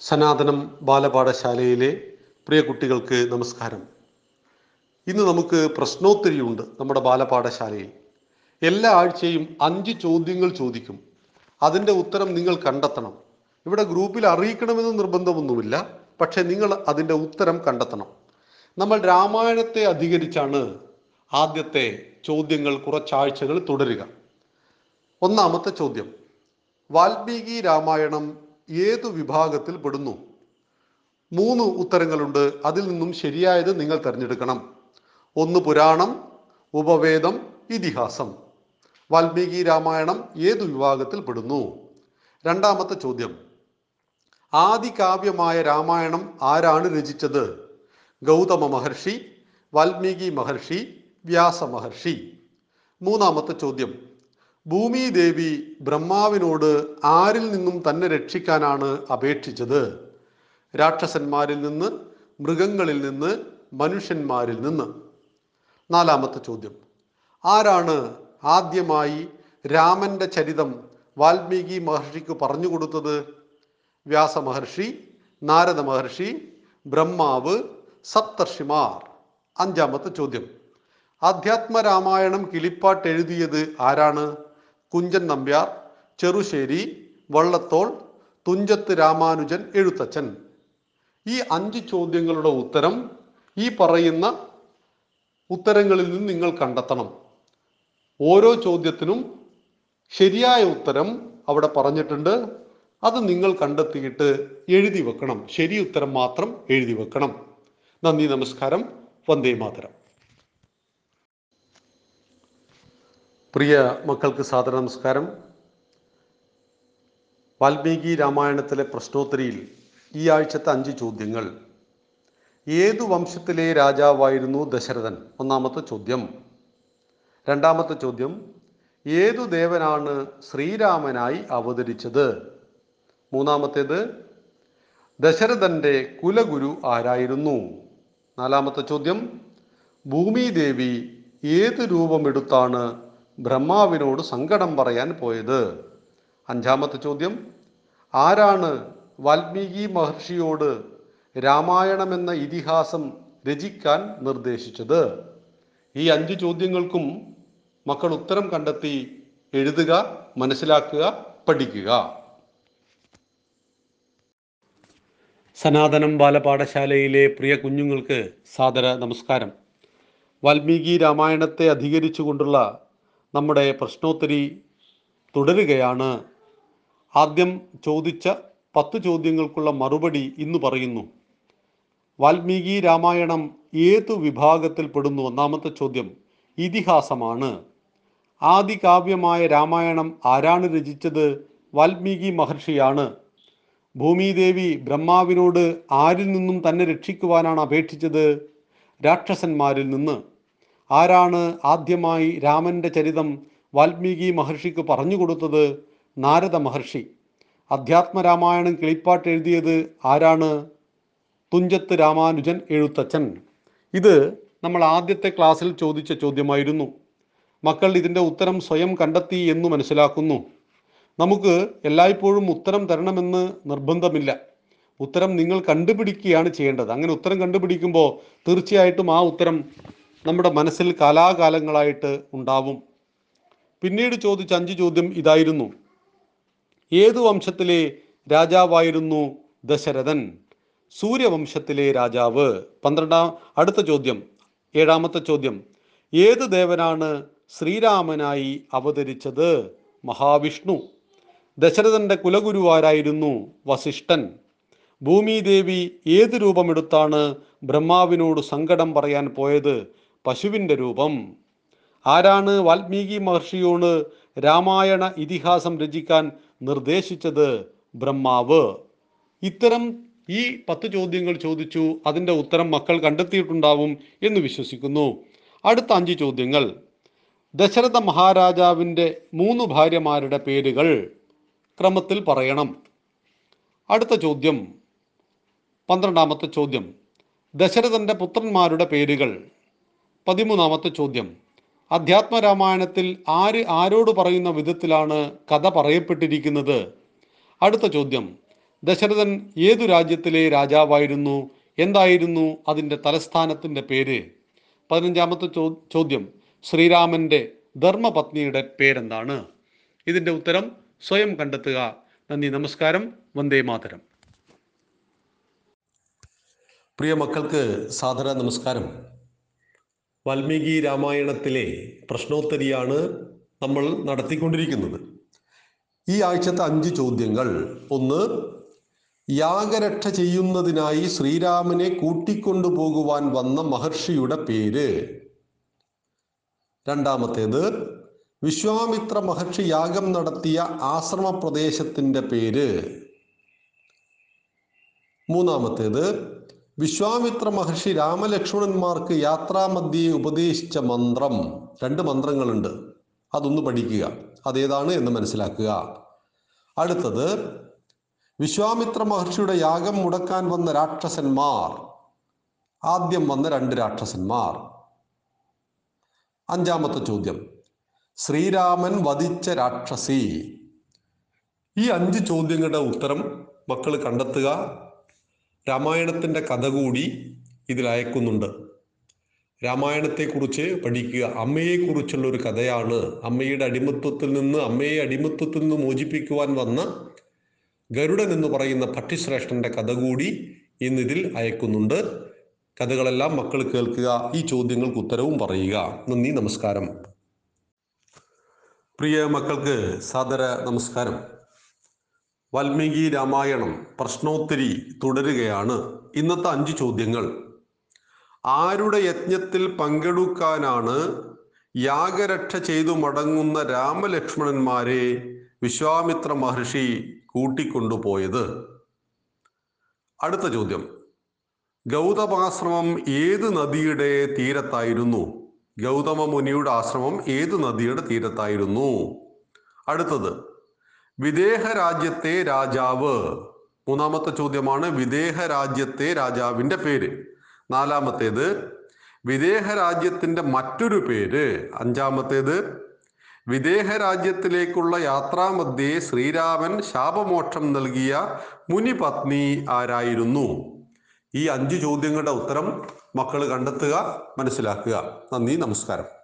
സനാതനം ബാലപാഠശാലയിലെ പ്രിയ കുട്ടികൾക്ക് നമസ്കാരം. ഇന്ന് നമുക്ക് പ്രശ്നോത്തരിയുണ്ട് നമ്മുടെ ബാലപാഠശാലയിൽ. എല്ലാ ആഴ്ചയും അഞ്ച് ചോദ്യങ്ങൾ ചോദിക്കും. അതിന്റെ ഉത്തരം നിങ്ങൾ കണ്ടെത്തണം. ഇവിടെ ഗ്രൂപ്പിൽ അറിയിക്കണമെന്ന് നിർബന്ധമൊന്നുമില്ല. പക്ഷേ നിങ്ങൾ അതിന്റെ ഉത്തരം കണ്ടെത്തണം. നമ്മൾ രാമായണത്തെ അധികരിച്ചാണ് ആദ്യത്തെ ചോദ്യങ്ങൾ കുറച്ചാഴ്ചകൾ തുടരുക. ഒന്നാമത്തെ ചോദ്യം. വാൽമീകി രാമായണം ഏതു വിഭാഗത്തിൽ പെടുന്നു? മൂന്ന് ഉത്തരങ്ങളുണ്ട്. അതിൽ നിന്നും ശരിയായത് നിങ്ങൾ തിരഞ്ഞെടുക്കണം. ഒന്ന് പുരാണം ഉപവേദം ഇതിഹാസം. വാൽമീകി രാമായണം ഏതു വിഭാഗത്തിൽ പെടുന്നു? രണ്ടാമത്തെ ചോദ്യം. ആദികാവ്യമായ രാമായണം ആരാണ് രചിച്ചത്? ഗൗതമ മഹർഷി വാൽമീകി മഹർഷി വ്യാസ മഹർഷി. മൂന്നാമത്തെ ചോദ്യം. ഭൂമി ദേവി ബ്രഹ്മാവിനോട് ആരിൽ നിന്നും തന്നെ രക്ഷിക്കാനാണ് അപേക്ഷിച്ചത്? രാക്ഷസന്മാരിൽ നിന്ന് മൃഗങ്ങളിൽ നിന്ന് മനുഷ്യന്മാരിൽ നിന്ന്? നാലാമത്തെ ചോദ്യം. ആരാണ് ആദ്യമായി രാമന്റെ ചരിതം വാൽമീകി മഹർഷിക്ക് പറഞ്ഞു കൊടുത്തത്? വ്യാസ മഹർഷി നാരദ മഹർഷി ബ്രഹ്മാവ് സപ്തർഷിമാർ. അഞ്ചാമത്തെ ചോദ്യം. അധ്യാത്മ രാമായണം കിളിപ്പാട്ട് എഴുതിയത് ആരാണ്? കുഞ്ചൻ നമ്പ്യാർ ചെറുശ്ശേരി വള്ളത്തോൾ തുഞ്ചത്ത് രാമാനുജൻ എഴുത്തച്ഛൻ. ഈ അഞ്ച് ചോദ്യങ്ങളുടെ ഉത്തരം ഈ പറയുന്ന ഉത്തരങ്ങളിൽ നിന്ന് നിങ്ങൾ കണ്ടെത്തണം. ഓരോ ചോദ്യത്തിനും ശരിയായ ഉത്തരം അവിടെ പറഞ്ഞിട്ടുണ്ട്. അത് നിങ്ങൾ കണ്ടെത്തിയിട്ട് എഴുതി വെക്കണം. ശരി ഉത്തരം മാത്രം എഴുതി വെക്കണം. നന്ദി നമസ്കാരം. വന്ദേ മാതരം. പ്രിയ മക്കൾക്ക് സാദര നമസ്കാരം. വാൽമീകി രാമായണത്തിലെ പ്രശ്നോത്തരിയിൽ ഈ ആഴ്ചത്തെ അഞ്ച് ചോദ്യങ്ങൾ. ഏതു വംശത്തിലെ രാജാവായിരുന്നു ദശരഥൻ? ഒന്നാമത്തെ ചോദ്യം. രണ്ടാമത്തെ ചോദ്യം ഏതു ദേവനാണ് ശ്രീരാമനായി അവതരിച്ചത്? മൂന്നാമത്തേത് ദശരഥന്റെ കുലഗുരു ആരായിരുന്നു? നാലാമത്തെ ചോദ്യം ഭൂമിദേവി ഏത് രൂപമെടുത്താണ് ബ്രഹ്മാവിനോട് സങ്കടം പറയാൻ പോയത്? അഞ്ചാമത്തെ ചോദ്യം ആരാണ് വാൽമീകി മഹർഷിയോട് രാമായണം എന്ന ഇതിഹാസം രചിക്കാൻ നിർദ്ദേശിച്ചത്? ഈ അഞ്ച് ചോദ്യങ്ങൾക്കും മക്കൾ ഉത്തരം കണ്ടെത്തി എഴുതുക മനസ്സിലാക്കുക പഠിക്കുക. സനാതനം ബാലപാഠശാലയിലെ പ്രിയ കുഞ്ഞുങ്ങൾക്ക് സാദര നമസ്കാരം. വാൽമീകി രാമായണത്തെ അധികരിച്ചുകൊണ്ടുള്ള നമ്മുടെ പ്രശ്നോത്തരി തുടരുകയാണ്. ആദ്യം ചോദിച്ച പത്ത് ചോദ്യങ്ങൾക്കുള്ള മറുപടി ഇന്ന് പറയുന്നു. വാൽമീകി രാമായണം ഏതു വിഭാഗത്തിൽ പെടുന്നു? ഒന്നാമത്തെ ചോദ്യം ഇതിഹാസമാണ്. ആദികാവ്യമായ രാമായണം ആരാണ് രചിച്ചത്? വാൽമീകി മഹർഷിയാണ്. ഭൂമിദേവി ബ്രഹ്മാവിനോട് ആരിൽ നിന്നും തന്നെ രക്ഷിക്കുവാനാണ് അപേക്ഷിച്ചത്? രാക്ഷസന്മാരിൽ നിന്ന്. ആരാണ് ആദ്യമായി രാമന്റെ ചരിതം വാൽമീകി മഹർഷിക്ക് പറഞ്ഞു കൊടുത്തത്? നാരദ മഹർഷി. അധ്യാത്മരാമായണം കിളിപ്പാട്ട് എഴുതിയത് ആരാണ്? തുഞ്ചത്ത് രാമാനുജൻ എഴുത്തച്ഛൻ. ഇത് നമ്മൾ ആദ്യത്തെ ക്ലാസ്സിൽ ചോദിച്ച ചോദ്യമായിരുന്നു. മക്കൾ ഇതിന്റെ ഉത്തരം സ്വയം കണ്ടെത്തി എന്ന് മനസ്സിലാക്കുന്നു. നമുക്ക് എല്ലായ്പ്പോഴും ഉത്തരം തരണമെന്ന് നിർബന്ധമില്ല. ഉത്തരം നിങ്ങൾ കണ്ടുപിടിക്കുകയാണ് ചെയ്യേണ്ടത്. അങ്ങനെ ഉത്തരം കണ്ടുപിടിക്കുമ്പോൾ തീർച്ചയായിട്ടും ആ ഉത്തരം നമ്മുടെ മനസ്സിൽ കാലാകാലങ്ങളായിട്ട് ഉണ്ടാവും. പിന്നീട് ചോദിച്ച അഞ്ച് ചോദ്യം ഇതായിരുന്നു. ഏതു വംശത്തിലെ രാജാവായിരുന്നു ദശരഥൻ? സൂര്യവംശത്തിലെ രാജാവ്. പന്ത്രണ്ടാം അടുത്ത ചോദ്യം ഏഴാമത്തെ ചോദ്യം ഏത് ദേവനാണ് ശ്രീരാമനായി അവതരിച്ചത്? മഹാവിഷ്ണു. ദശരഥന്റെ കുലഗുരുവാരായിരുന്നു വസിഷ്ഠൻ. ഭൂമിദേവി ഏത് രൂപമെടുത്താണ് ബ്രഹ്മാവിനോട് സങ്കടം പറയാൻ പോയത്? പശുവിന്റെ രൂപം. ആരാണ് വാൽമീകി മഹർഷിയോട് രാമായണ ഇതിഹാസം രചിക്കാൻ നിർദ്ദേശിച്ചത് ബ്രഹ്മാവ്? ഇത്തരം ഈ പത്ത് ചോദ്യങ്ങൾ ചോദിച്ചു അതിന്റെ ഉത്തരം മക്കൾ കണ്ടെത്തിയിട്ടുണ്ടാവും എന്ന് വിശ്വസിക്കുന്നു. അടുത്ത അഞ്ച് ചോദ്യങ്ങൾ. ദശരഥ മഹാരാജാവിന്റെ മൂന്ന് ഭാര്യമാരുടെ പേരുകൾ ക്രമത്തിൽ പറയണം. അടുത്ത ചോദ്യം. പന്ത്രണ്ടാമത്തെ ചോദ്യം. ദശരഥന്റെ പുത്രന്മാരുടെ പേരുകൾ. പതിമൂന്നാമത്തെ ചോദ്യം. അധ്യാത്മരാമായണത്തിൽ ആര് ആരോട് പറയുന്ന വിധത്തിലാണ് കഥ പറയപ്പെട്ടിരിക്കുന്നത്? അടുത്ത ചോദ്യം. ദശരഥൻ ഏതു രാജ്യത്തിലെ രാജാവായിരുന്നു? എന്തായിരുന്നു അതിന്റെ തലസ്ഥാനത്തിന്റെ പേര്? പതിനഞ്ചാമത്തെ ചോദ്യം. ശ്രീരാമന്റെ ധർമ്മപത്നിയുടെ പേരെന്താണ്? ഇതിന്റെ ഉത്തരം സ്വയം കണ്ടെത്തുക. നന്ദി നമസ്കാരം. വന്ദേ മാതരം. പ്രിയ മക്കൾക്ക് സാദര നമസ്കാരം. വാൽമീകി രാമായണത്തിലെ പ്രശ്നോത്തരിയാണ് നമ്മൾ നടത്തിക്കൊണ്ടിരിക്കുന്നത്. ഈ ആഴ്ചത്തെ അഞ്ച് ചോദ്യങ്ങൾ. ഒന്ന് യാഗരക്ഷ ചെയ്യുന്നതിനായി ശ്രീരാമനെ കൂട്ടിക്കൊണ്ടുപോകുവാൻ വന്ന മഹർഷിയുടെ പേര്. രണ്ടാമത്തേത് വിശ്വാമിത്ര മഹർഷി യാഗം നടത്തിയ ആശ്രമ പ്രദേശത്തിന്റെ പേര്. മൂന്നാമത്തേത് വിശ്വാമിത്ര മഹർഷി രാമലക്ഷ്മണന്മാർക്ക് യാത്രാമധ്യേ ഉപദേശിച്ച മന്ത്രം. രണ്ട് മന്ത്രങ്ങളുണ്ട്. അതൊന്ന് പഠിക്കുക. അതേതാണ് എന്ന് മനസ്സിലാക്കുക. അടുത്തത് വിശ്വാമിത്ര മഹർഷിയുടെ യാഗം മുടക്കാൻ വന്ന രാക്ഷസന്മാർ. ആദ്യം വന്ന രണ്ട് രാക്ഷസന്മാർ. അഞ്ചാമത്തെ ചോദ്യം ശ്രീരാമൻ വധിച്ച രാക്ഷസി. ഈ അഞ്ച് ചോദ്യങ്ങളുടെ ഉത്തരം മക്കൾ കണ്ടെത്തുക. രാമായണത്തിന്റെ കഥ കൂടി ഇതിൽ അയക്കുന്നുണ്ട്. രാമായണത്തെക്കുറിച്ച് പഠിക്കുക. അമ്മയെക്കുറിച്ചുള്ള ഒരു കഥയാണ്. അമ്മയുടെ അടിമത്വത്തിൽ നിന്ന് അമ്മയെ അടിമത്വത്തിൽ നിന്ന് മോചിപ്പിക്കുവാൻ വന്ന ഗരുഡൻ എന്ന് പറയുന്ന പട്ടിശ്രേഷ്ഠന്റെ കഥ കൂടി ഇന്നിതിൽ അയക്കുന്നുണ്ട്. കഥകളെല്ലാം മക്കൾ കേൾക്കുക. ഈ ചോദ്യങ്ങൾക്ക് ഉത്തരവും പറയുക. നന്ദി നമസ്കാരം. പ്രിയ മക്കൾക്ക് സാദര നമസ്കാരം. വാൽമീകി രാമായണം പ്രശ്നോത്തരി തുടരുകയാണ്. ഇന്നത്തെ അഞ്ച് ചോദ്യങ്ങൾ. ആരുടെ യജ്ഞത്തിൽ പങ്കെടുക്കാനാണ് യാഗരക്ഷ ചെയ്തു മടങ്ങുന്ന രാമലക്ഷ്മണന്മാരെ വിശ്വാമിത്ര മഹർഷി കൂട്ടിക്കൊണ്ടുപോയത്? അടുത്ത ചോദ്യം. ഗൗതമാശ്രമം ഏത് നദിയുടെ തീരത്തായിരുന്നു? ഗൗതമ മുനിയുടെ ആശ്രമം ഏത് നദിയുടെ തീരത്തായിരുന്നു? അടുത്തത്. വിദേഹ രാജ്യത്തെ രാജാവ്. മൂന്നാമത്തെ ചോദ്യമാണ് വിദേഹ രാജ്യത്തെ രാജാവിന്റെ പേര്. നാലാമത്തേത് വിദേഹ രാജ്യത്തിന്റെ മറ്റൊരു പേര്. അഞ്ചാമത്തേത് വിദേഹ രാജ്യത്തിലേക്കുള്ള യാത്രാമധ്യേ ശ്രീരാമൻ ശാപമോക്ഷം നൽകിയ മുനിപത്നി ആരായിരുന്നു? ഈ അഞ്ച് ചോദ്യങ്ങളുടെ ഉത്തരം മക്കൾ കണ്ടെത്തുക മനസ്സിലാക്കുക. നന്ദി നമസ്കാരം.